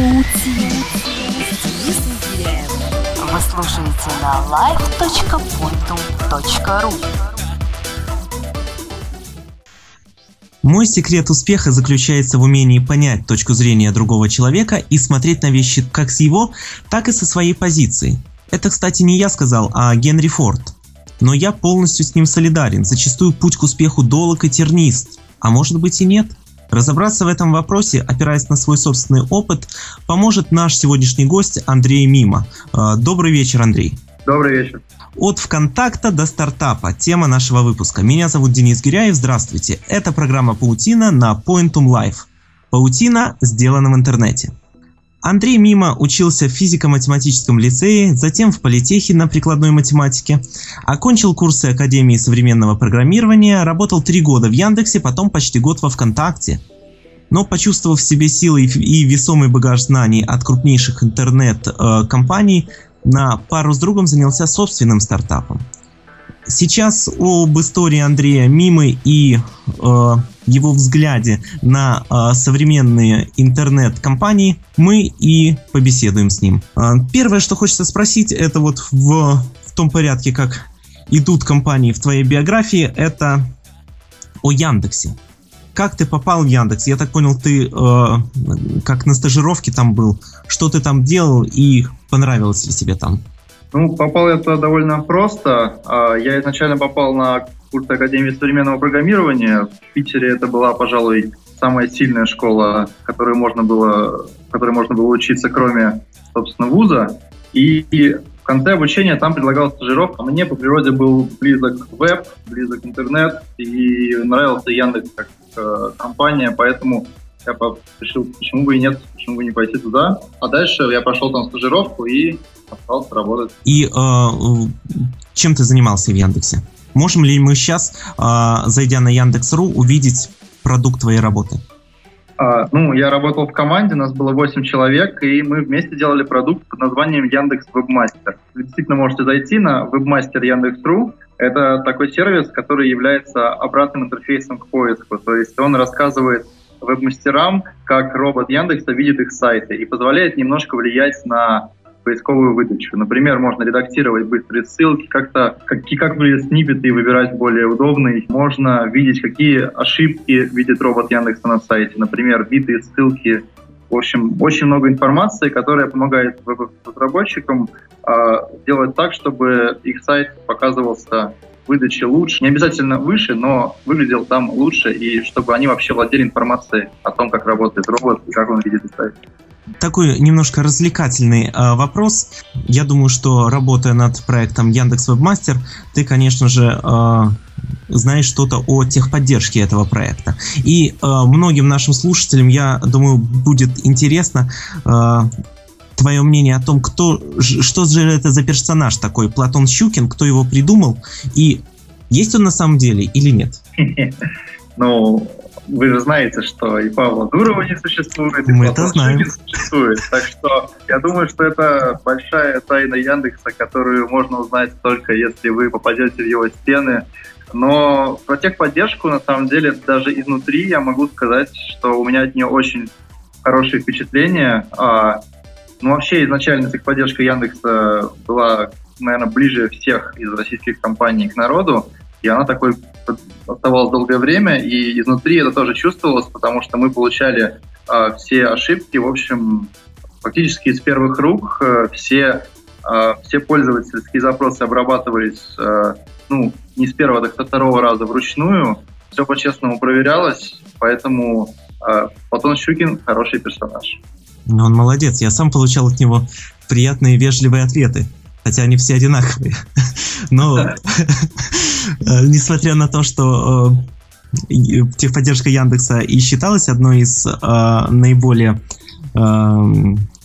Вы слушаете на live.pointum.ru Мой секрет успеха заключается в умении понять точку зрения другого человека и смотреть на вещи как с его, так и со своей позиции. Это, кстати, не я сказал, а Генри Форд. Но я полностью с ним солидарен. Зачастую путь к успеху долг и тернист. А может быть и нет. Разобраться в этом вопросе, опираясь на свой собственный опыт, поможет наш сегодняшний гость Андрей Мима. Э, добрый вечер, Андрей. Добрый вечер. От ВКонтакта до стартапа. Тема нашего выпуска. Меня зовут Денис Гиряев. Здравствуйте. Это программа «Паутина» на Pointum Live. Паутина сделана в интернете. Андрей Мимо учился в физико-математическом лицее, затем в политехе на прикладной математике, окончил курсы Академии современного программирования, работал три года в Яндексе, потом почти год во ВКонтакте. Но почувствовав в себе силы и весомый багаж знаний от крупнейших интернет-компаний, на пару с другом занялся собственным стартапом. Сейчас об истории Андрея Мимы и э, его взгляде на э, современные интернет-компании мы и побеседуем с ним. Э, первое, что хочется спросить, это вот в, в том порядке, как идут компании в твоей биографии, это о Яндексе. Как ты попал в Яндекс? Я так понял, ты э, как на стажировке там был. Что ты там делал и понравилось ли тебе там? Ну, попал я туда довольно просто. А, я изначально попал на курс Академии современного программирования. В Питере это была, пожалуй, самая сильная школа, которой можно было, которой можно было учиться, кроме, собственно, вуза. И, в конце обучения там предлагалась стажировка. Мне по природе был близок веб, близок интернет, и нравился Яндекс как э, компания, поэтому я решил, почему бы и нет, почему бы не пойти туда. А дальше я пошел там стажировку и остался работать. И э, чем ты занимался в Яндексе? Можем ли мы сейчас, э, зайдя на Яндекс.ру, увидеть продукт твоей работы? А, ну, я работал в команде, нас было 8 человек, и мы вместе делали продукт под названием Яндекс Вебмастер. Вы действительно можете зайти на вебмастер Яндекс.ру. Это такой сервис, который является обратным интерфейсом к поиску. То есть он рассказывает веб-мастерам, как робот Яндекса видит их сайты и позволяет немножко влиять на поисковую выдачу. Например, можно редактировать быстрые ссылки, как-то как, как сниппеты и выбирать более удобный. Можно видеть, какие ошибки видит робот Яндекса на сайте. Например, битые ссылки. В общем, очень много информации, которая помогает разработчикам э, делать так, чтобы их сайт показывался выдаче лучше, не обязательно выше, но выглядел там лучше, и чтобы они вообще владели информацией о том, как работает робот и как он видит сайт. Такой немножко развлекательный э, вопрос. Я думаю, что работая над проектом Яндекс Вебмастер, ты, конечно же, э, знаешь что-то о техподдержке этого проекта. И э, многим нашим слушателям, я думаю, будет интересно э, твое мнение о том, кто, что же это за персонаж такой, Платон Щукин, кто его придумал, и есть он на самом деле или нет? Ну, вы же знаете, что и Павла Дурова не существует, и Мы это знаем. не существует. Так что я думаю, что это большая тайна Яндекса, которую можно узнать только если вы попадете в его стены. Но про техподдержку, на самом деле, даже изнутри я могу сказать, что у меня от нее очень хорошие впечатления. Ну, вообще, изначально техподдержка Яндекса была, наверное, ближе всех из российских компаний к народу, и она такой оставалась долгое время, и изнутри это тоже чувствовалось, потому что мы получали э, все ошибки, в общем, фактически из первых рук, э, все, э, все пользовательские запросы обрабатывались, э, ну, не с первого, так со второго раза вручную, все по-честному проверялось, поэтому э, Платон Щукин хороший персонаж. Ну, он молодец. Я сам получал от него приятные вежливые ответы. Хотя они все одинаковые. Но, э, несмотря на то, что э, техподдержка Яндекса и считалась одной из э, наиболее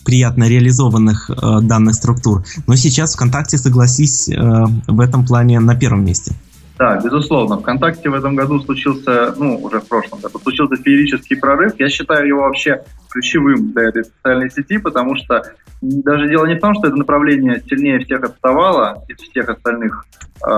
приятно реализованных данных структур, но сейчас ВКонтакте, согласись, в этом плане на первом месте. Да, безусловно. ВКонтакте в этом году случился, ну, уже в прошлом году, случился феерический прорыв. Я считаю его вообще ключевым для этой социальной сети, потому что даже дело не в том, что это направление сильнее всех отставало из всех остальных э,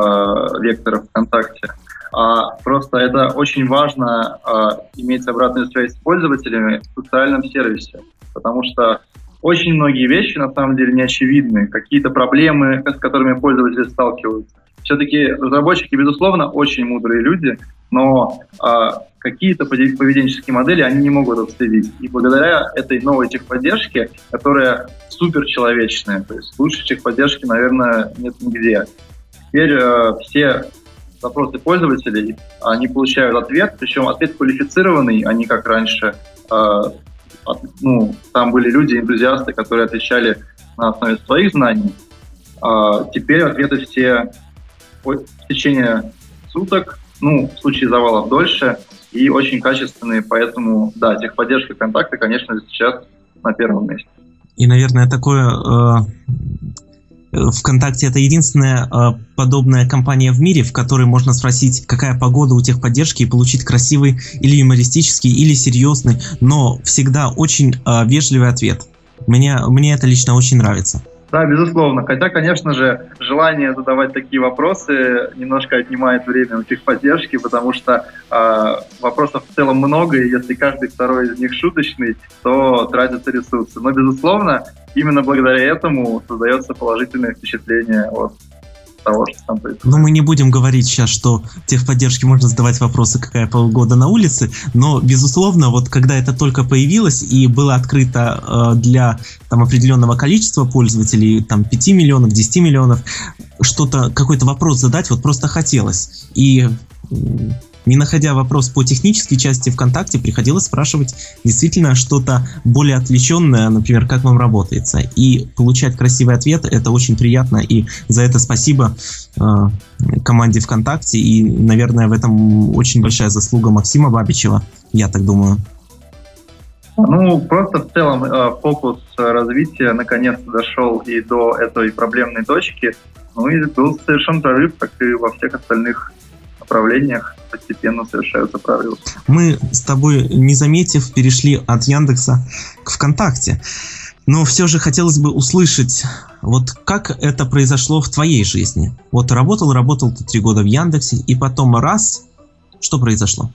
векторов ВКонтакте, а просто это очень важно э, иметь обратную связь с пользователями в социальном сервисе. потому что очень многие вещи на самом деле не очевидны, какие-то проблемы, с которыми пользователи сталкиваются. Все-таки разработчики, безусловно, очень мудрые люди, но а, какие-то поведенческие модели они не могут отследить. И благодаря этой новой техподдержке, которая суперчеловечная, то есть лучше техподдержки, наверное, нет нигде. Теперь э, все запросы пользователей, они получают ответ, причем ответ квалифицированный, а не как раньше. Э, от, ну, там были люди, энтузиасты, которые отвечали на основе своих знаний. А теперь ответы все в течение суток, ну, в случае завалов дольше, и очень качественные, поэтому, да, техподдержка контакта, конечно, сейчас на первом месте. И, наверное, такое э, ВКонтакте это единственная э, подобная компания в мире, в которой можно спросить, какая погода у техподдержки и получить красивый или юмористический, или серьезный, но всегда очень э, вежливый ответ. Мне, мне это лично очень нравится. Да, безусловно. Хотя, конечно же, желание задавать такие вопросы немножко отнимает время у техподдержки, потому что э, вопросов в целом много, и если каждый второй из них шуточный, то тратятся ресурсы. Но, безусловно, именно благодаря этому создается положительное впечатление от того, что там происходит. Но мы не будем говорить сейчас, что техподдержке можно задавать вопросы, какая погода на улице, но, безусловно, вот когда это только появилось и было открыто э, для там определенного количества пользователей, там 5 миллионов, 10 миллионов, что-то, какой-то вопрос задать вот просто хотелось. И не находя вопрос по технической части ВКонтакте, приходилось спрашивать действительно что-то более отвлеченное, например, как вам работается. И получать красивый ответ – это очень приятно, и за это спасибо э, команде ВКонтакте, и, наверное, в этом очень большая заслуга Максима Бабичева, я так думаю. Ну, просто в целом э, фокус развития наконец-то дошел и до этой проблемной точки. Ну и был совершен прорыв, как и во всех остальных направлениях постепенно совершаются прорывы. Мы с тобой, не заметив, перешли от Яндекса к ВКонтакте. Но все же хотелось бы услышать, вот как это произошло в твоей жизни. Вот работал, работал ты три года в Яндексе, и потом раз, что произошло?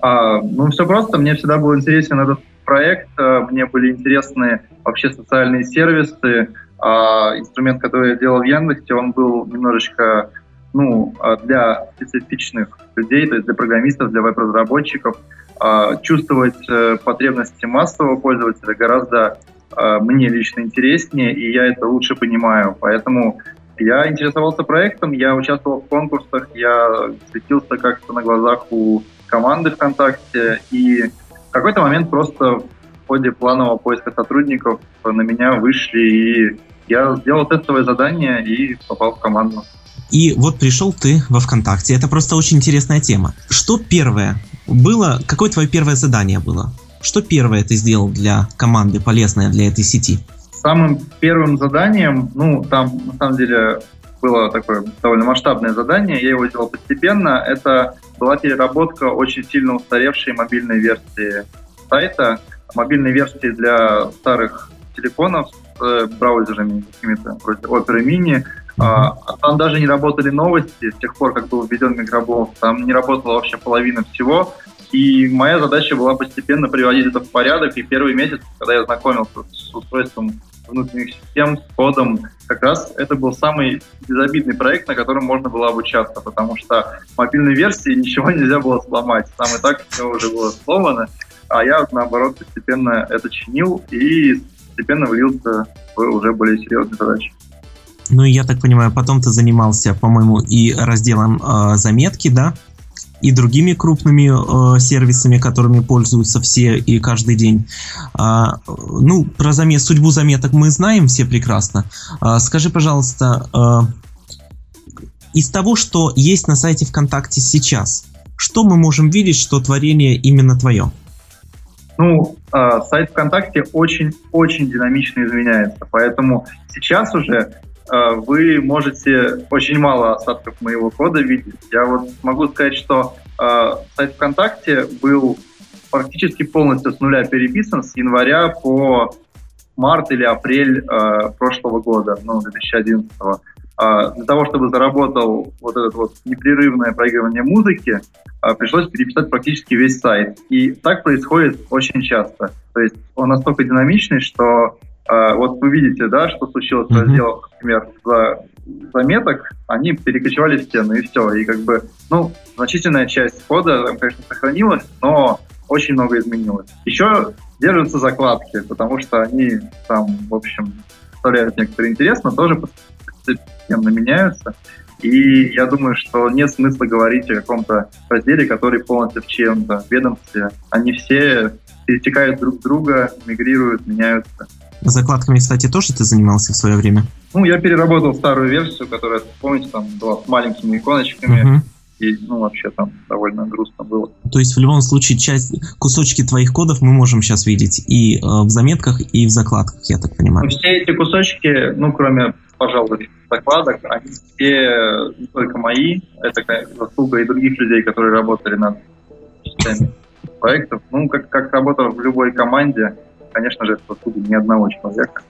А, ну, все просто. Мне всегда был интересен этот проект. А, мне были интересны вообще социальные сервисы. А, инструмент, который я делал в Яндексе, он был немножечко ну, а, для специфичных людей, то есть для программистов, для веб-разработчиков, а, чувствовать э, потребности массового пользователя гораздо а, мне лично интереснее, и я это лучше понимаю. Поэтому я интересовался проектом, я участвовал в конкурсах, я светился как-то на глазах у команды ВКонтакте, и в какой-то момент просто в ходе планового поиска сотрудников на меня вышли, и я сделал тестовое задание и попал в команду. И вот пришел ты во ВКонтакте. Это просто очень интересная тема. Что первое было? Какое твое первое задание было? Что первое ты сделал для команды полезное для этой сети? Самым первым заданием, ну, там на самом деле было такое довольно масштабное задание, я его делал постепенно. Это была переработка очень сильно устаревшей мобильной версии сайта, мобильной версии для старых телефонов с э, браузерами какими-то, вроде Opera Mini, там даже не работали новости с тех пор, как был введен микроблог. Там не работала вообще половина всего. И моя задача была постепенно приводить это в порядок. И первый месяц, когда я знакомился с устройством внутренних систем, с кодом, как раз это был самый безобидный проект, на котором можно было обучаться, потому что в мобильной версии ничего нельзя было сломать. Там и так все уже было сломано. А я, наоборот, постепенно это чинил и постепенно влился в уже более серьезные задачи. Ну, я так понимаю, потом ты занимался, по-моему, и разделом э, заметки, да? И другими крупными э, сервисами, которыми пользуются все и каждый день. А, ну, про замет, судьбу заметок мы знаем все прекрасно. А, скажи, пожалуйста, а, из того, что есть на сайте ВКонтакте сейчас, что мы можем видеть, что творение именно твое? Ну, э, сайт ВКонтакте очень-очень динамично изменяется, поэтому сейчас уже вы можете очень мало осадков моего кода видеть. Я вот могу сказать, что э, сайт ВКонтакте был практически полностью с нуля переписан с января по март или апрель э, прошлого года, ну, 2011. а, для того, чтобы заработал вот это вот непрерывное проигрывание музыки, а, пришлось переписать практически весь сайт. И так происходит очень часто. То есть он настолько динамичный, что вот вы видите, да, что случилось в разделах, например, за заметок, они перекочевали в стену, и все. И как бы, ну, значительная часть кода, там, конечно, сохранилась, но очень много изменилось. Еще держатся закладки, потому что они там, в общем, представляют некоторый интерес, но тоже постепенно меняются. И я думаю, что нет смысла говорить о каком-то разделе, который полностью в чем-то ведомстве. Они все перетекают друг друга, мигрируют, меняются. Закладками, кстати, тоже ты занимался в свое время? Ну, я переработал старую версию, которая, помните, там была с маленькими иконочками. Uh-huh. И, ну, вообще там довольно грустно было. То есть, в любом случае, часть, кусочки твоих кодов мы можем сейчас видеть и э, в заметках, и в закладках, я так понимаю. Ну, все эти кусочки, ну, кроме, пожалуй, закладок, они все не только мои, это заслуга и других людей, которые работали над частями проектов. Ну, как, как работа в любой команде, конечно же, это заслуга ни одного человека.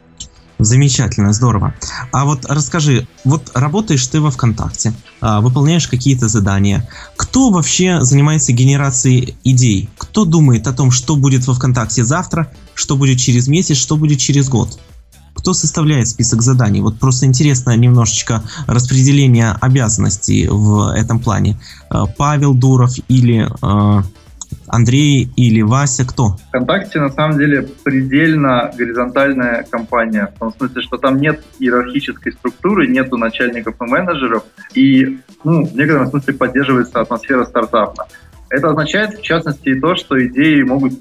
Замечательно, здорово. А вот расскажи, вот работаешь ты во ВКонтакте, а, выполняешь какие-то задания. Кто вообще занимается генерацией идей? Кто думает о том, что будет во ВКонтакте завтра, что будет через месяц, что будет через год? Кто составляет список заданий? Вот просто интересно немножечко распределение обязанностей в этом плане. А, Павел Дуров или а, Андрей или Вася, кто? ВКонтакте на самом деле предельно горизонтальная компания, в том смысле, что там нет иерархической структуры, нету начальников и менеджеров, и ну, в некотором смысле поддерживается атмосфера стартапа. Это означает, в частности, и то, что идеи могут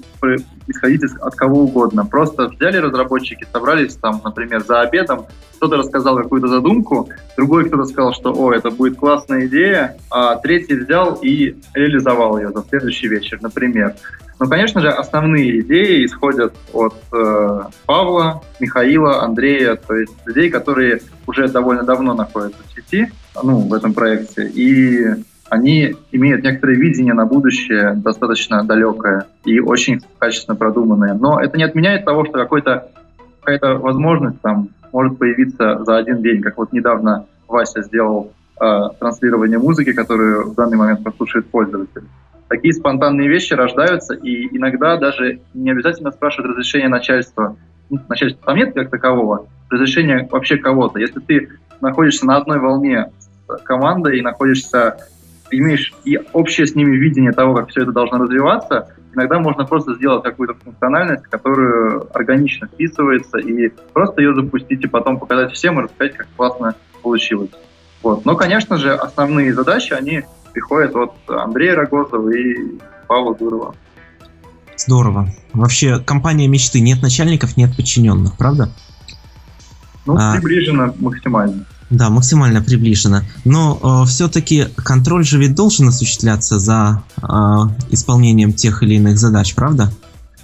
исходить от кого угодно. Просто взяли разработчики, собрались там, например, за обедом, кто-то рассказал какую-то задумку, другой кто-то сказал, что «О, это будет классная идея», а третий взял и реализовал ее за следующий вечер, например. Но, конечно же, основные идеи исходят от э, Павла, Михаила, Андрея, то есть людей, которые уже довольно давно находятся в сети, ну, в этом проекте, и они имеют некоторое видение на будущее достаточно далекое и очень качественно продуманное. Но это не отменяет того, что какой-то, какая-то возможность там может появиться за один день, как вот недавно Вася сделал э, транслирование музыки, которую в данный момент послушает пользователь. Такие спонтанные вещи рождаются, и иногда даже не обязательно спрашивать разрешение начальства. Ну, начальства там нет как такового, разрешение вообще кого-то. Если ты находишься на одной волне с командой и находишься имеешь и общее с ними видение того, как все это должно развиваться, иногда можно просто сделать какую-то функциональность, которую органично вписывается, и просто ее запустить, и потом показать всем и рассказать, как классно получилось. Вот. Но, конечно же, основные задачи, они приходят от Андрея Рогозова и Павла Дурова. Здорово. Вообще, компания мечты. Нет начальников, нет подчиненных, правда? Ну, а... приближено максимально. Да, максимально приближено. Но э, все-таки контроль же ведь должен осуществляться за э, исполнением тех или иных задач, правда?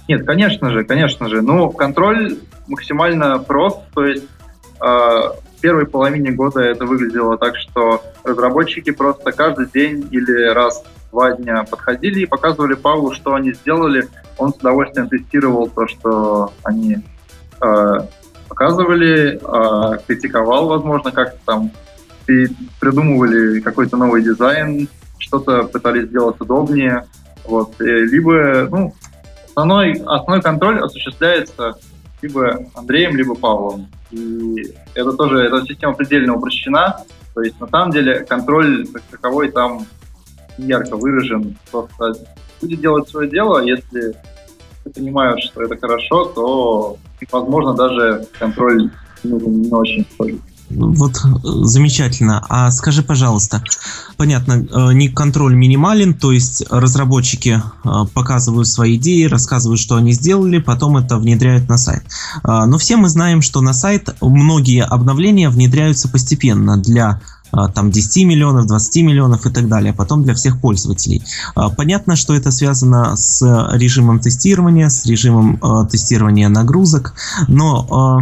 Нет, конечно же, конечно же. Ну, контроль максимально прост. То есть э, в первой половине года это выглядело так, что разработчики просто каждый день или раз в два дня подходили и показывали Павлу, что они сделали. Он с удовольствием тестировал то, что они э, показывали, э, критиковал, возможно, как-то там и придумывали какой-то новый дизайн, что-то пытались сделать удобнее. Вот. И либо, ну, основной, основной контроль осуществляется либо Андреем, либо Павлом. И это тоже, эта система предельно упрощена. То есть, на самом деле, контроль как таковой там ярко выражен. Просто люди делают свое дело, если понимают, что это хорошо, то, возможно, даже контроль ну, не очень строгий. Вот э, замечательно. А скажи, пожалуйста, понятно, э, не контроль минимален, то есть разработчики э, показывают свои идеи, рассказывают, что они сделали, потом это внедряют на сайт. Но все мы знаем, что на сайт многие обновления внедряются постепенно для там 10 миллионов, 20 миллионов и так далее, а потом для всех пользователей. А, понятно, что это связано с режимом тестирования, с режимом а, тестирования нагрузок, но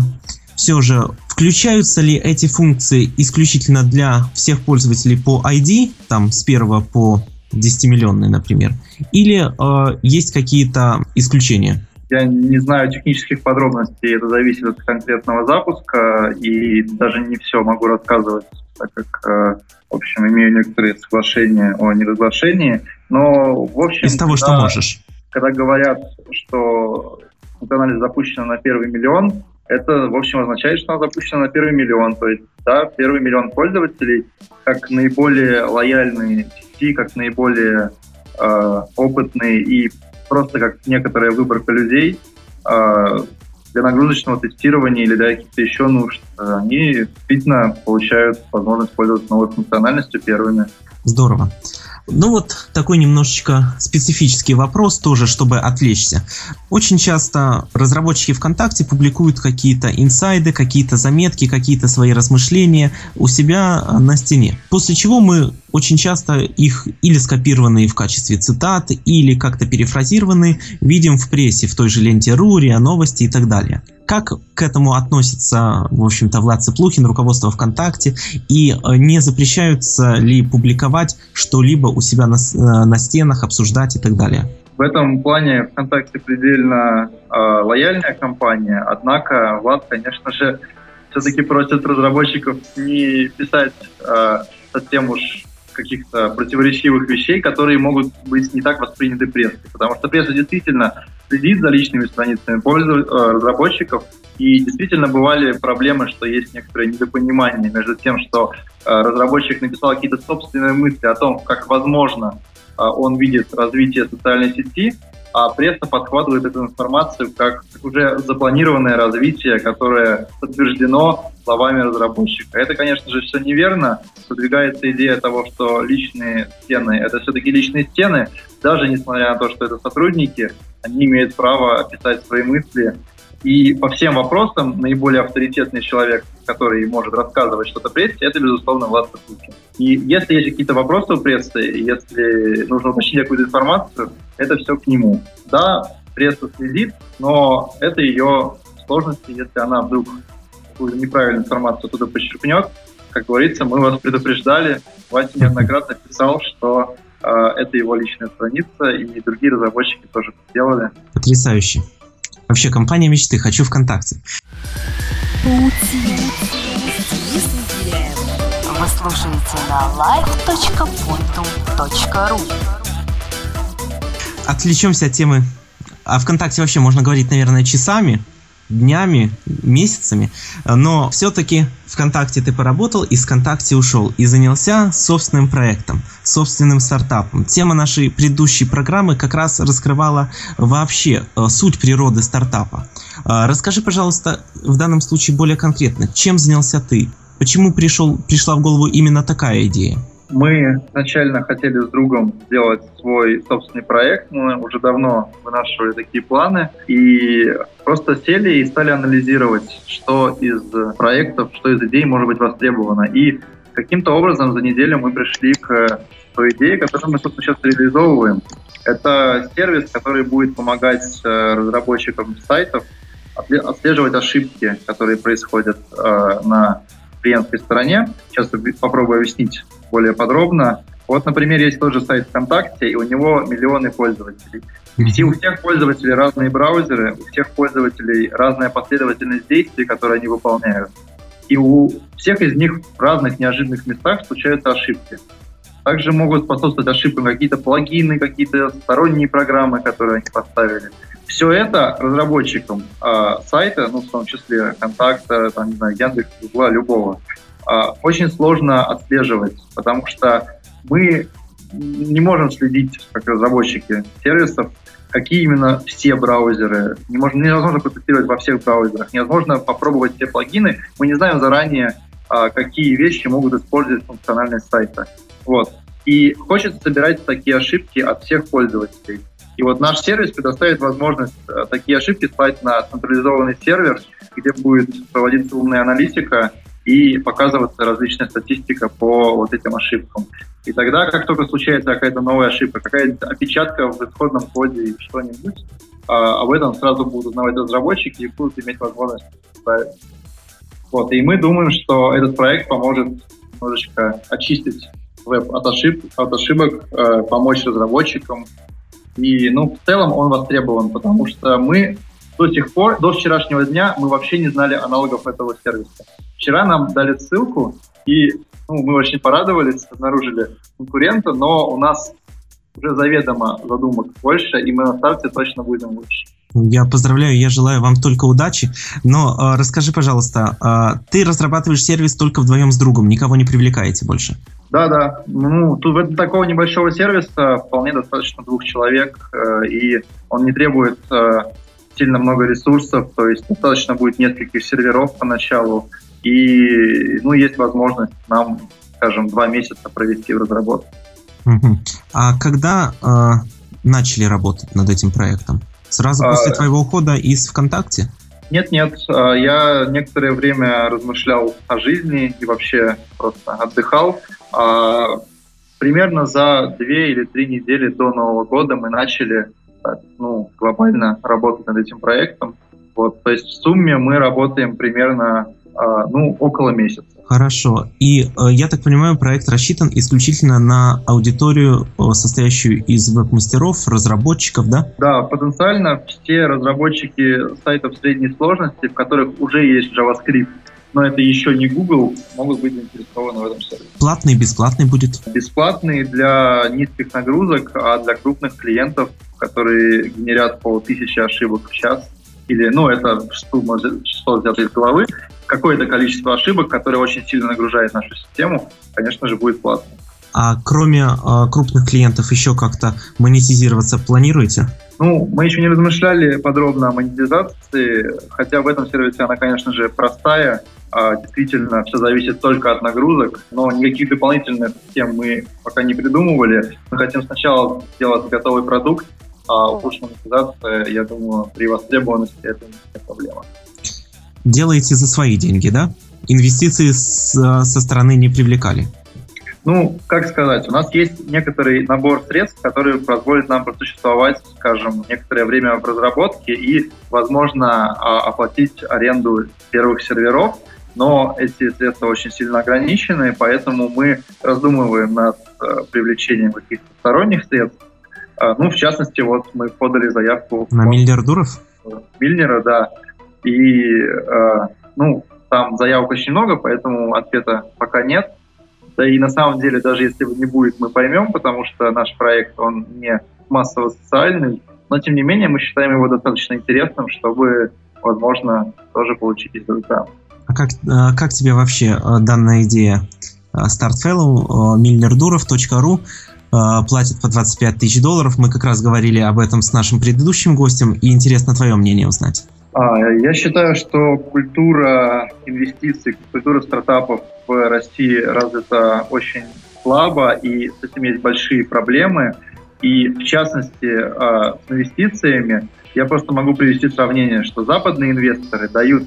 все же включаются ли эти функции исключительно для всех пользователей по ID, там с первого по 10 миллионный, например, или э, есть какие-то исключения? Я не знаю технических подробностей, это зависит от конкретного запуска, и даже не все могу рассказывать так как, э, в общем, имею некоторые соглашения о неразглашении. Но, в общем... Из того, когда, что можешь. Когда говорят, что функциональность запущена на первый миллион, это, в общем, означает, что она запущена на первый миллион. То есть, да, первый миллион пользователей, как наиболее лояльные сети, как наиболее э, опытные и просто как некоторая выборка людей э, для нагрузочного тестирования или для каких-то еще нужд, они действительно получают возможность пользоваться новой функциональностью первыми. Здорово. Ну вот такой немножечко специфический вопрос тоже, чтобы отвлечься. Очень часто разработчики ВКонтакте публикуют какие-то инсайды, какие-то заметки, какие-то свои размышления у себя на стене. После чего мы очень часто их или скопированные в качестве цитат, или как-то перефразированные видим в прессе, в той же ленте РУ, РИА Новости и так далее. Как к этому относится, в общем-то, Влад Цыплухин, руководство ВКонтакте, и э, не запрещаются ли публиковать что-либо у себя на, э, на стенах, обсуждать и так далее? В этом плане ВКонтакте предельно э, лояльная компания, однако Влад, конечно же, все-таки просит разработчиков не писать э, совсем уж каких-то противоречивых вещей, которые могут быть не так восприняты прессой. Потому что пресса действительно следит за личными страницами пользователей, э, разработчиков, и действительно бывали проблемы, что есть некоторое недопонимание между тем, что э, разработчик написал какие-то собственные мысли о том, как возможно э, он видит развитие социальной сети, а пресса подхватывает эту информацию как уже запланированное развитие, которое подтверждено словами разработчика. Это, конечно же, все неверно. Продвигается идея того, что личные стены — это все-таки личные стены, даже несмотря на то, что это сотрудники, они имеют право писать свои мысли и по всем вопросам наиболее авторитетный человек, который может рассказывать что-то прессе, это, безусловно, Влад Путин. И если есть какие-то вопросы у прессы, если нужно уточнить какую-то информацию, это все к нему. Да, пресса следит, но это ее сложности, если она вдруг какую-то неправильную информацию туда почерпнет. Как говорится, мы вас предупреждали. Вася неоднократно писал, что э, это его личная страница, и другие разработчики тоже сделали. Потрясающе. Вообще, компания мечты. Хочу ВКонтакте. Вы слушаете на live.pointum.ru Отвлечемся от темы. О ВКонтакте вообще можно говорить, наверное, часами днями, месяцами, но все-таки ВКонтакте ты поработал и с ВКонтакте ушел и занялся собственным проектом, собственным стартапом. Тема нашей предыдущей программы как раз раскрывала вообще э, суть природы стартапа. Э, расскажи, пожалуйста, в данном случае более конкретно, чем занялся ты? Почему пришел, пришла в голову именно такая идея? Мы изначально хотели с другом сделать свой собственный проект. Мы уже давно вынашивали такие планы. И просто сели и стали анализировать, что из проектов, что из идей может быть востребовано. И каким-то образом за неделю мы пришли к той идее, которую мы, собственно, сейчас реализовываем. Это сервис, который будет помогать э, разработчикам сайтов отслеживать ошибки, которые происходят э, на клиентской стороне. Сейчас попробую объяснить более подробно. Вот, например, есть тот же сайт ВКонтакте, и у него миллионы пользователей. И у всех пользователей разные браузеры, у всех пользователей разная последовательность действий, которые они выполняют. И у всех из них в разных неожиданных местах случаются ошибки. Также могут способствовать ошибкам какие-то плагины, какие-то сторонние программы, которые они поставили. Все это разработчикам э, сайта, ну, в том числе контакта, там, не знаю, Яндекс, Гугла, любого, очень сложно отслеживать, потому что мы не можем следить, как разработчики сервисов, какие именно все браузеры. Не можно, невозможно протестировать во всех браузерах, невозможно попробовать все плагины. Мы не знаем заранее, а, какие вещи могут использовать функциональность сайта. Вот. И хочется собирать такие ошибки от всех пользователей. И вот наш сервис предоставит возможность э, такие ошибки слать на централизованный сервер, где будет проводиться умная аналитика и показываться различная статистика по вот этим ошибкам. И тогда, как только случается какая-то новая ошибка, какая-то опечатка в исходном коде или что-нибудь, а, об этом сразу будут узнавать разработчики и будут иметь возможность. Вот, и мы думаем, что этот проект поможет немножечко очистить веб от, ошиб, от ошибок, э, помочь разработчикам. И, ну, в целом он востребован, потому что мы до сих пор, до вчерашнего дня, мы вообще не знали аналогов этого сервиса. Вчера нам дали ссылку, И ну, мы очень порадовались, обнаружили конкурента, но у нас уже заведомо задумок больше, и мы на старте точно будем лучше. Я поздравляю, я желаю вам только удачи. Но э, расскажи, пожалуйста, э, ты разрабатываешь сервис только вдвоем с другом, никого не привлекаете больше? Да, да. Ну, тут в такого небольшого сервиса вполне достаточно двух человек, э, и он не требует э, сильно много ресурсов, то есть достаточно будет нескольких серверов поначалу, и ну, есть возможность нам, скажем, два месяца провести в разработке. Угу. А когда э, начали работать над этим проектом? Сразу а, после твоего ухода из ВКонтакте? Нет, нет. А, я некоторое время размышлял о жизни и вообще просто отдыхал. А, примерно за две или три недели до Нового года мы начали ну, глобально работать над этим проектом. Вот, то есть в сумме мы работаем примерно а, ну, около месяца. Хорошо. И, э, я так понимаю, проект рассчитан исключительно на аудиторию, э, состоящую из веб-мастеров, разработчиков, да? Да, потенциально все разработчики сайтов средней сложности, в которых уже есть JavaScript, но это еще не Google, могут быть заинтересованы в этом сервисе. Платный, бесплатный будет? Бесплатный для низких нагрузок, а для крупных клиентов, которые генерят по тысяче ошибок в час, или, ну, это число взято из головы, какое-то количество ошибок, которое очень сильно нагружает нашу систему, конечно же, будет платно. А кроме э, крупных клиентов еще как-то монетизироваться планируете? Ну, мы еще не размышляли подробно о монетизации, хотя в этом сервисе она, конечно же, простая, а действительно все зависит только от нагрузок, но никаких дополнительных тем мы пока не придумывали. Мы хотим сначала сделать готовый продукт, а уж монетизация, я думаю, при востребованности это не проблема делаете за свои деньги, да? Инвестиции с, со стороны не привлекали? Ну, как сказать, у нас есть некоторый набор средств, который позволит нам просуществовать, скажем, некоторое время в разработке и, возможно, а, оплатить аренду первых серверов, но эти средства очень сильно ограничены, поэтому мы раздумываем над э, привлечением каких-то сторонних средств. А, ну, в частности, вот мы подали заявку... На миллиардуров? Мильнера, да. И, э, ну, там заявок очень много, поэтому ответа пока нет. Да и на самом деле, даже если его не будет, мы поймем, потому что наш проект, он не массово-социальный, но тем не менее мы считаем его достаточно интересным, чтобы, возможно, тоже получить результат. А как, э, как тебе вообще э, данная идея? StartFellow, milnerdurov.ru платит по 25 тысяч долларов. Мы как раз говорили об этом с нашим предыдущим гостем, и интересно твое мнение узнать. А, я считаю, что культура инвестиций, культура стартапов России развита очень слабо, и с этим есть большие проблемы. И в частности, а, с инвестициями я просто могу привести сравнение, что западные инвесторы дают,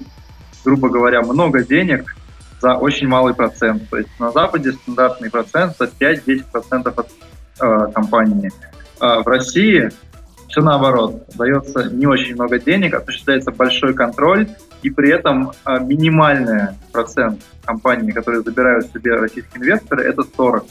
грубо говоря, много денег за очень малый процент. То есть на Западе стандартный процент за 5-10% от э, компании. А в России все наоборот. Дается не очень много денег, осуществляется большой контроль, и при этом а, минимальный процент компаний, которые забирают себе российские инвесторы, это 40.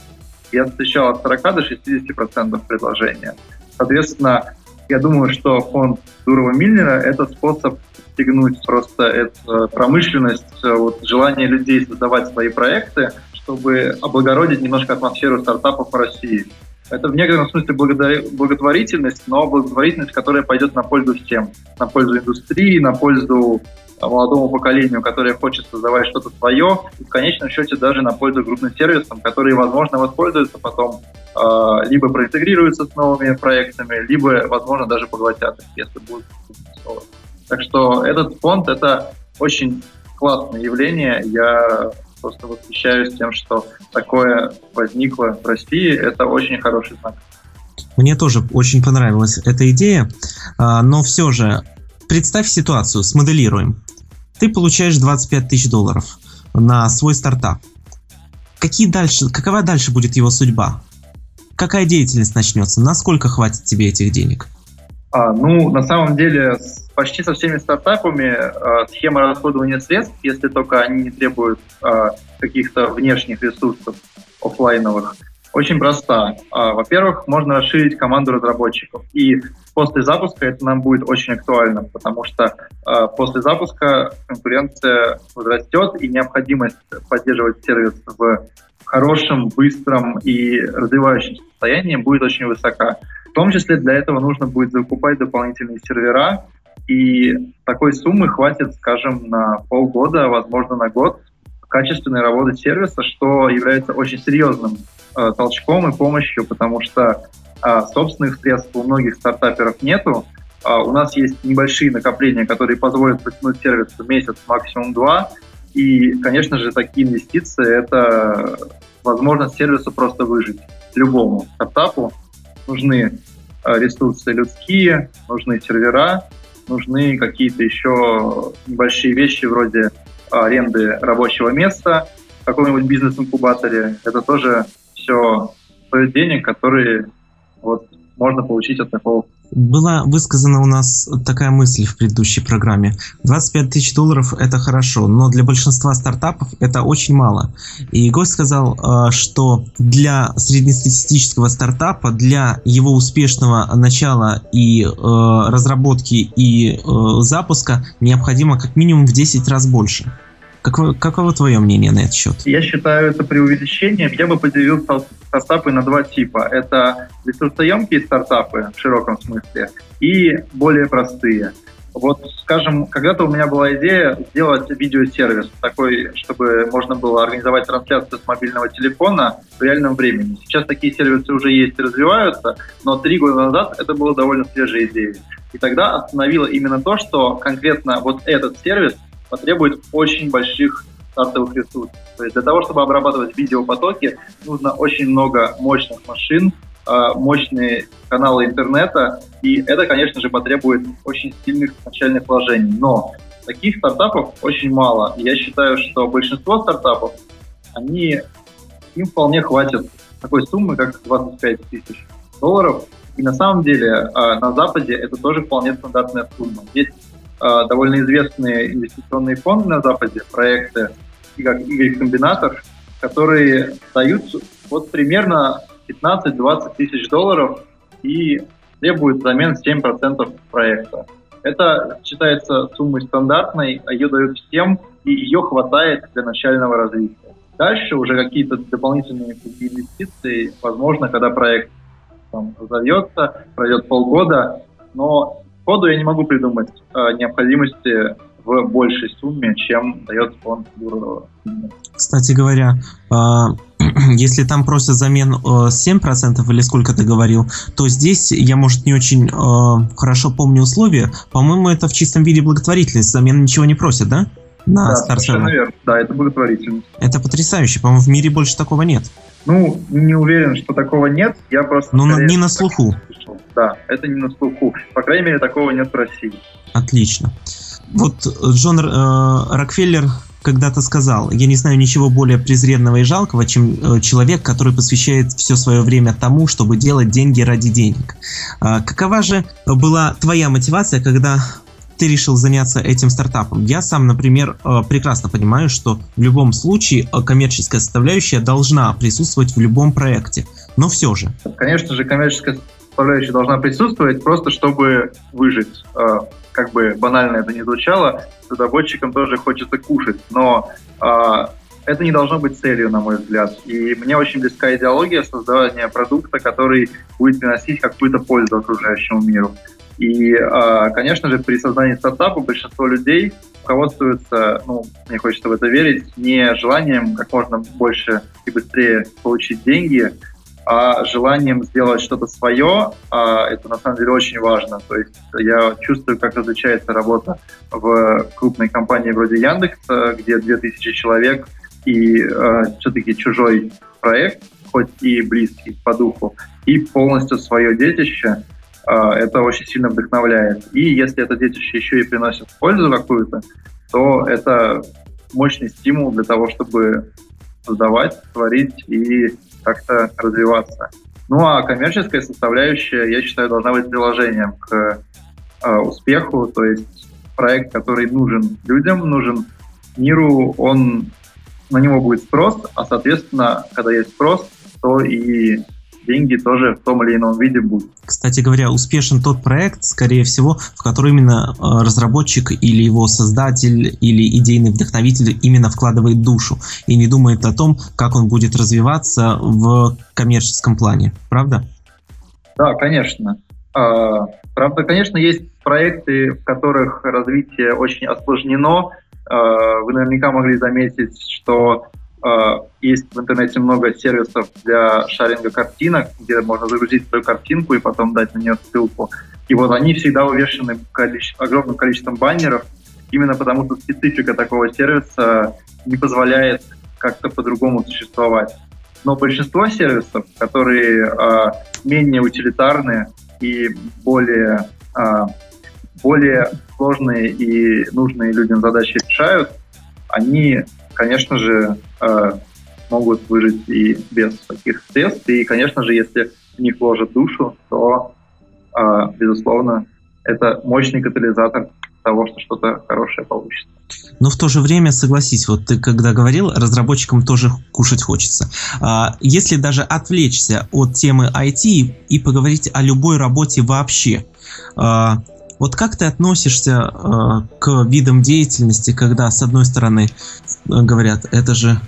Я встречал от 40 до 60 процентов предложения. Соответственно, я думаю, что фонд Дурова Мильнера – это способ стегнуть просто эту промышленность, вот, желание людей создавать свои проекты, чтобы облагородить немножко атмосферу стартапов в России. Это в некотором смысле благотворительность, но благотворительность, которая пойдет на пользу всем. На пользу индустрии, на пользу а, молодому поколению, которое хочет создавать что-то свое, и в конечном счете даже на пользу крупным сервисам, которые, возможно, воспользуются потом, э, либо проинтегрируются с новыми проектами, либо, возможно, даже поглотят их, если будут. Так что этот фонд — это очень классное явление. Я просто восхищаюсь тем, что такое возникло в России. Это очень хороший знак. Мне тоже очень понравилась эта идея, а, но все же представь ситуацию, смоделируем. Ты получаешь 25 тысяч долларов на свой стартап. Какие дальше, какова дальше будет его судьба? Какая деятельность начнется? Насколько хватит тебе этих денег? А, ну, на самом деле, почти со всеми стартапами а, схема расходования средств, если только они не требуют а, каких-то внешних ресурсов офлайновых, очень проста. А, во-первых, можно расширить команду разработчиков. И после запуска это нам будет очень актуально, потому что а, после запуска конкуренция возрастет, и необходимость поддерживать сервис в хорошем, быстром и развивающемся состоянии будет очень высока. В том числе для этого нужно будет закупать дополнительные сервера, и такой суммы хватит, скажем, на полгода, возможно, на год качественной работы сервиса, что является очень серьезным э, толчком и помощью, потому что э, собственных средств у многих стартаперов нету. Э, у нас есть небольшие накопления, которые позволят потянуть сервис в месяц, максимум два. И, конечно же, такие инвестиции — это возможность сервису просто выжить. Любому стартапу нужны э, ресурсы людские, нужны сервера, нужны какие-то еще небольшие вещи вроде аренды рабочего места в каком-нибудь бизнес-инкубаторе. Это тоже все стоит денег, которые вот можно получить от такого была высказана у нас такая мысль в предыдущей программе. 25 тысяч долларов – это хорошо, но для большинства стартапов это очень мало. И гость сказал, э, что для среднестатистического стартапа, для его успешного начала и э, разработки и э, запуска необходимо как минимум в 10 раз больше. Какое, каково твое мнение на этот счет? Я считаю это преувеличением. Я бы поделил стартапы на два типа. Это ресурсоемкие стартапы в широком смысле и более простые. Вот, скажем, когда-то у меня была идея сделать видеосервис такой, чтобы можно было организовать трансляцию с мобильного телефона в реальном времени. Сейчас такие сервисы уже есть и развиваются, но три года назад это была довольно свежая идея. И тогда остановило именно то, что конкретно вот этот сервис потребует очень больших стартовых ресурсов. То есть для того, чтобы обрабатывать видеопотоки, нужно очень много мощных машин, а, мощные каналы интернета, и это, конечно же, потребует очень сильных начальных вложений. Но таких стартапов очень мало. я считаю, что большинство стартапов, они, им вполне хватит такой суммы, как 25 тысяч долларов. И на самом деле а, на Западе это тоже вполне стандартная сумма. Есть довольно известные инвестиционные фонды на Западе, проекты, как Y-комбинатор, которые дают вот примерно 15-20 тысяч долларов и требуют взамен 7% проекта. Это считается суммой стандартной, а ее дают всем, и ее хватает для начального развития. Дальше уже какие-то дополнительные инвестиции, возможно, когда проект там, разовьется, пройдет полгода, но коду я не могу придумать э, необходимости в большей сумме, чем дает фонд. Кстати говоря, э, если там просят замен 7% э, или сколько ты говорил, то здесь я, может, не очень э, хорошо помню условия. По-моему, это в чистом виде благотворительность. Замен ничего не просят, да? На да, совершенно верно. Да, это благотворительность. Это потрясающе. По-моему, в мире больше такого нет. Ну, не уверен, что такого нет. Я просто... Ну, не на слуху. Да, это не на слуху. По крайней мере, такого нет в России. Отлично. Вот Джон э, Рокфеллер когда-то сказал, я не знаю ничего более презренного и жалкого, чем э, человек, который посвящает все свое время тому, чтобы делать деньги ради денег. Э, какова же была твоя мотивация, когда ты решил заняться этим стартапом? Я сам, например, э, прекрасно понимаю, что в любом случае э, коммерческая составляющая должна присутствовать в любом проекте, но все же. Конечно же, коммерческая составляющая должна присутствовать просто, чтобы выжить. Э, как бы банально это не звучало, разработчикам тоже хочется кушать, но э, это не должно быть целью, на мой взгляд. И мне очень близка идеология создания продукта, который будет приносить какую-то пользу окружающему миру. И, э, конечно же, при создании стартапа большинство людей руководствуются, ну, мне хочется в это верить, не желанием как можно больше и быстрее получить деньги, а желанием сделать что-то свое, а это на самом деле очень важно. То есть я чувствую, как различается работа в крупной компании вроде Яндекса, где 2000 человек и э, все-таки чужой проект, хоть и близкий по духу, и полностью свое детище, э, это очень сильно вдохновляет. И если это детище еще и приносит пользу какую-то, то это мощный стимул для того, чтобы создавать, творить и как-то развиваться. Ну а коммерческая составляющая, я считаю, должна быть приложением к э, успеху, то есть проект, который нужен людям, нужен миру, он на него будет спрос, а соответственно, когда есть спрос, то и деньги тоже в том или ином виде будут. Кстати говоря, успешен тот проект, скорее всего, в который именно э, разработчик или его создатель или идейный вдохновитель именно вкладывает душу и не думает о том, как он будет развиваться в коммерческом плане. Правда? Да, конечно. А, правда, конечно, есть проекты, в которых развитие очень осложнено. А, вы наверняка могли заметить, что есть в интернете много сервисов для шаринга картинок, где можно загрузить свою картинку и потом дать на нее ссылку. И вот они всегда увешаны количе- огромным количеством баннеров, именно потому что специфика такого сервиса не позволяет как-то по-другому существовать. Но большинство сервисов, которые э, менее утилитарные и более, э, более сложные и нужные людям задачи решают, они, конечно же, э, могут выжить и без таких средств. И, конечно же, если в них вложат душу, то, э, безусловно, это мощный катализатор того, что что-то хорошее получится. Но в то же время, согласись, вот ты когда говорил, разработчикам тоже кушать хочется. А, если даже отвлечься от темы IT и поговорить о любой работе вообще, а, вот как ты относишься а, к видам деятельности, когда с одной стороны говорят, это же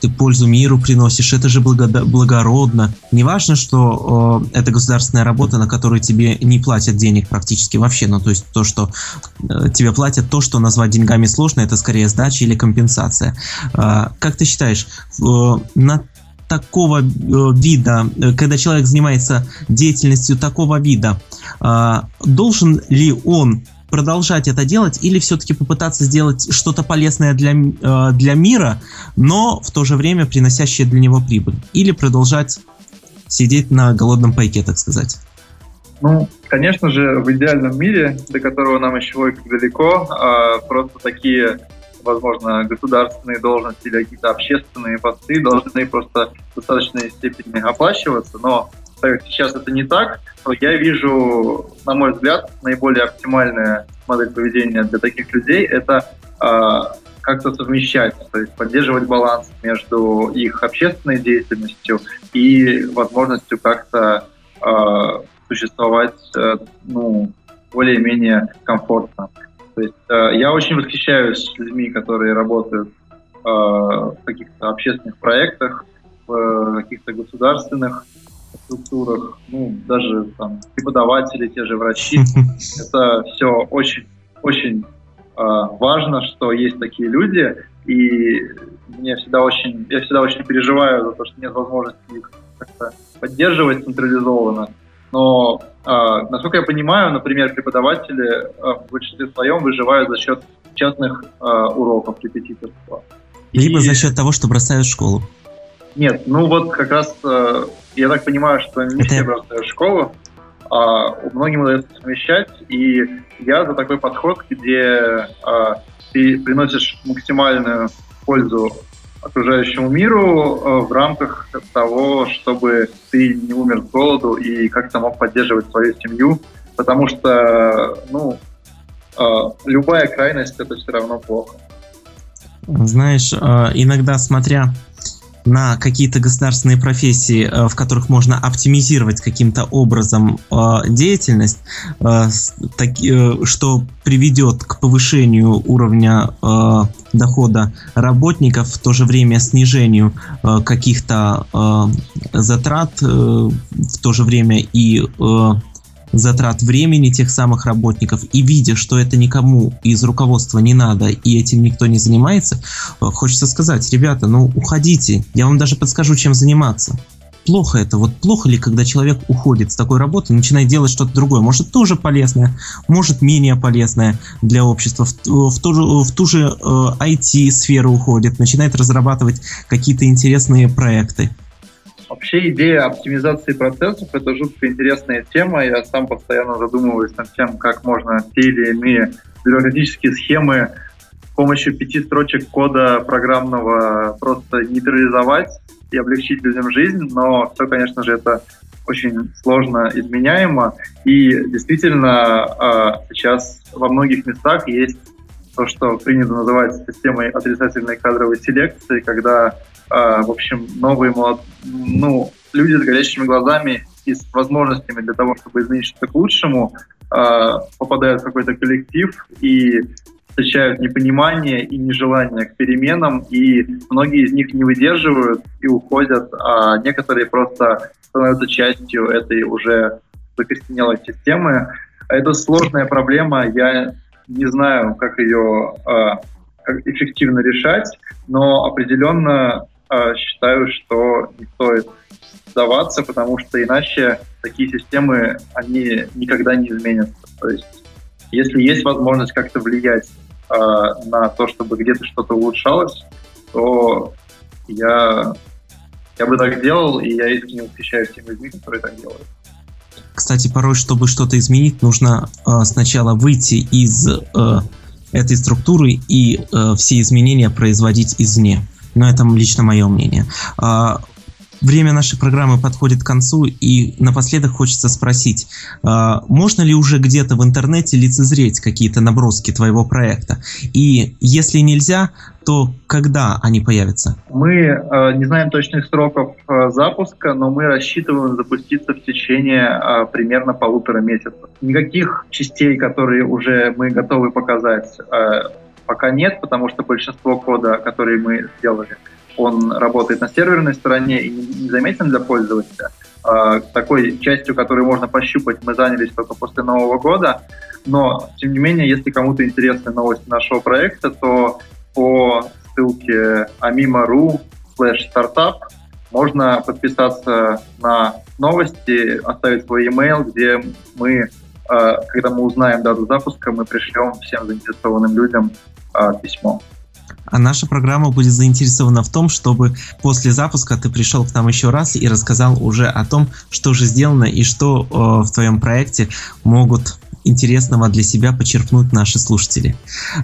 ты пользу миру приносишь, это же благо- благородно. Не важно, что э, это государственная работа, на которую тебе не платят денег практически вообще, ну то есть то, что э, тебе платят, то, что назвать деньгами сложно, это скорее сдача или компенсация. Э, как ты считаешь, э, на такого э, вида, э, когда человек занимается деятельностью такого вида, э, должен ли он продолжать это делать или все-таки попытаться сделать что-то полезное для, э, для мира, но в то же время приносящее для него прибыль? Или продолжать сидеть на голодном пайке, так сказать? Ну, конечно же, в идеальном мире, до которого нам еще как далеко, э, просто такие, возможно, государственные должности или какие-то общественные посты должны просто в достаточной степени оплачиваться, но так как сейчас это не так, то я вижу, на мой взгляд, наиболее оптимальная модель поведения для таких людей – это э, как-то совмещать, то есть поддерживать баланс между их общественной деятельностью и возможностью как-то э, существовать э, ну, более-менее комфортно. То есть э, я очень восхищаюсь людьми, которые работают э, в каких-то общественных проектах, в э, каких-то государственных структурах, ну, даже там преподаватели, те же врачи. Это все очень, очень э, важно, что есть такие люди, и мне всегда очень, я всегда очень переживаю за то, что нет возможности их как-то поддерживать централизованно. Но, э, насколько я понимаю, например, преподаватели э, в большинстве своем выживают за счет частных э, уроков репетиторства. Либо и... за счет того, что бросают школу. Нет, ну вот как раз э, я так понимаю, что не все бросают школу, а многим удается совмещать, и я за такой подход, где а, ты приносишь максимальную пользу окружающему миру а, в рамках того, чтобы ты не умер с голоду и как-то мог поддерживать свою семью, потому что, ну, а, любая крайность это все равно плохо. Знаешь, а, иногда смотря на какие-то государственные профессии, э, в которых можно оптимизировать каким-то образом э, деятельность, э, что приведет к повышению уровня дохода работников, в то же время снижению каких-то затрат, в то же время и затрат времени тех самых работников и видя, что это никому из руководства не надо и этим никто не занимается, э, хочется сказать, ребята, ну уходите, я вам даже подскажу, чем заниматься. Плохо это, вот плохо ли, когда человек уходит с такой работы начинает делать что-то другое, может тоже полезное, может менее полезное для общества, в, в, ту, же, в ту же э, IT-сферу уходит, начинает разрабатывать какие-то интересные проекты. Вообще идея оптимизации процессов – это жутко интересная тема. Я сам постоянно задумываюсь над тем, как можно те или иные бюрократические схемы с помощью пяти строчек кода программного просто нейтрализовать и облегчить людям жизнь. Но все, конечно же, это очень сложно изменяемо. И действительно, а, сейчас во многих местах есть то, что принято называть системой отрицательной кадровой селекции, когда в общем, новые молод... ну, люди с горящими глазами и с возможностями для того, чтобы изменить что-то к лучшему, попадают в какой-то коллектив и встречают непонимание и нежелание к переменам, и многие из них не выдерживают и уходят, а некоторые просто становятся частью этой уже закостенелой системы. Это сложная проблема, я не знаю, как ее как эффективно решать, но определенно считаю, что не стоит сдаваться, потому что иначе такие системы, они никогда не изменятся. То есть если есть возможность как-то влиять э, на то, чтобы где-то что-то улучшалось, то я, я бы так делал, и я искренне восхищаюсь теми людьми, которые так делают. Кстати, порой, чтобы что-то изменить, нужно э, сначала выйти из э, этой структуры и э, все изменения производить извне. Но это лично мое мнение. Э, Время нашей программы подходит к концу, и напоследок хочется спросить, а, можно ли уже где-то в интернете лицезреть какие-то наброски твоего проекта? И если нельзя, то когда они появятся? Мы э, не знаем точных сроков э, запуска, но мы рассчитываем запуститься в течение э, примерно полутора месяцев. Никаких частей, которые уже мы готовы показать, пока нет, потому что большинство кода, который мы сделали, он работает на серверной стороне и незаметен для пользователя. А, такой частью, которую можно пощупать, мы занялись только после Нового года. Но, тем не менее, если кому-то интересны новости нашего проекта, то по ссылке amima.ru slash startup можно подписаться на новости, оставить свой email, где мы, а, когда мы узнаем дату запуска, мы пришлем всем заинтересованным людям а, письмо. А наша программа будет заинтересована в том, чтобы после запуска ты пришел к нам еще раз и рассказал уже о том, что же сделано и что э, в твоем проекте могут интересного для себя почерпнуть наши слушатели.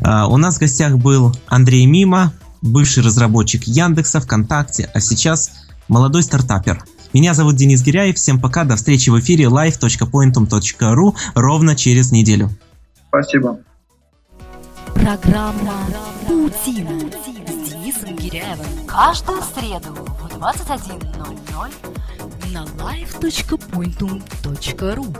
Э, у нас в гостях был Андрей Мима, бывший разработчик Яндекса, ВКонтакте, а сейчас молодой стартапер. Меня зовут Денис Гиряев. Всем пока. До встречи в эфире live.pointum.ru ровно через неделю. Спасибо. Программа «Паутина» с Денисом Гиряевым. Каждую среду в 21.00 на live.pointum.ru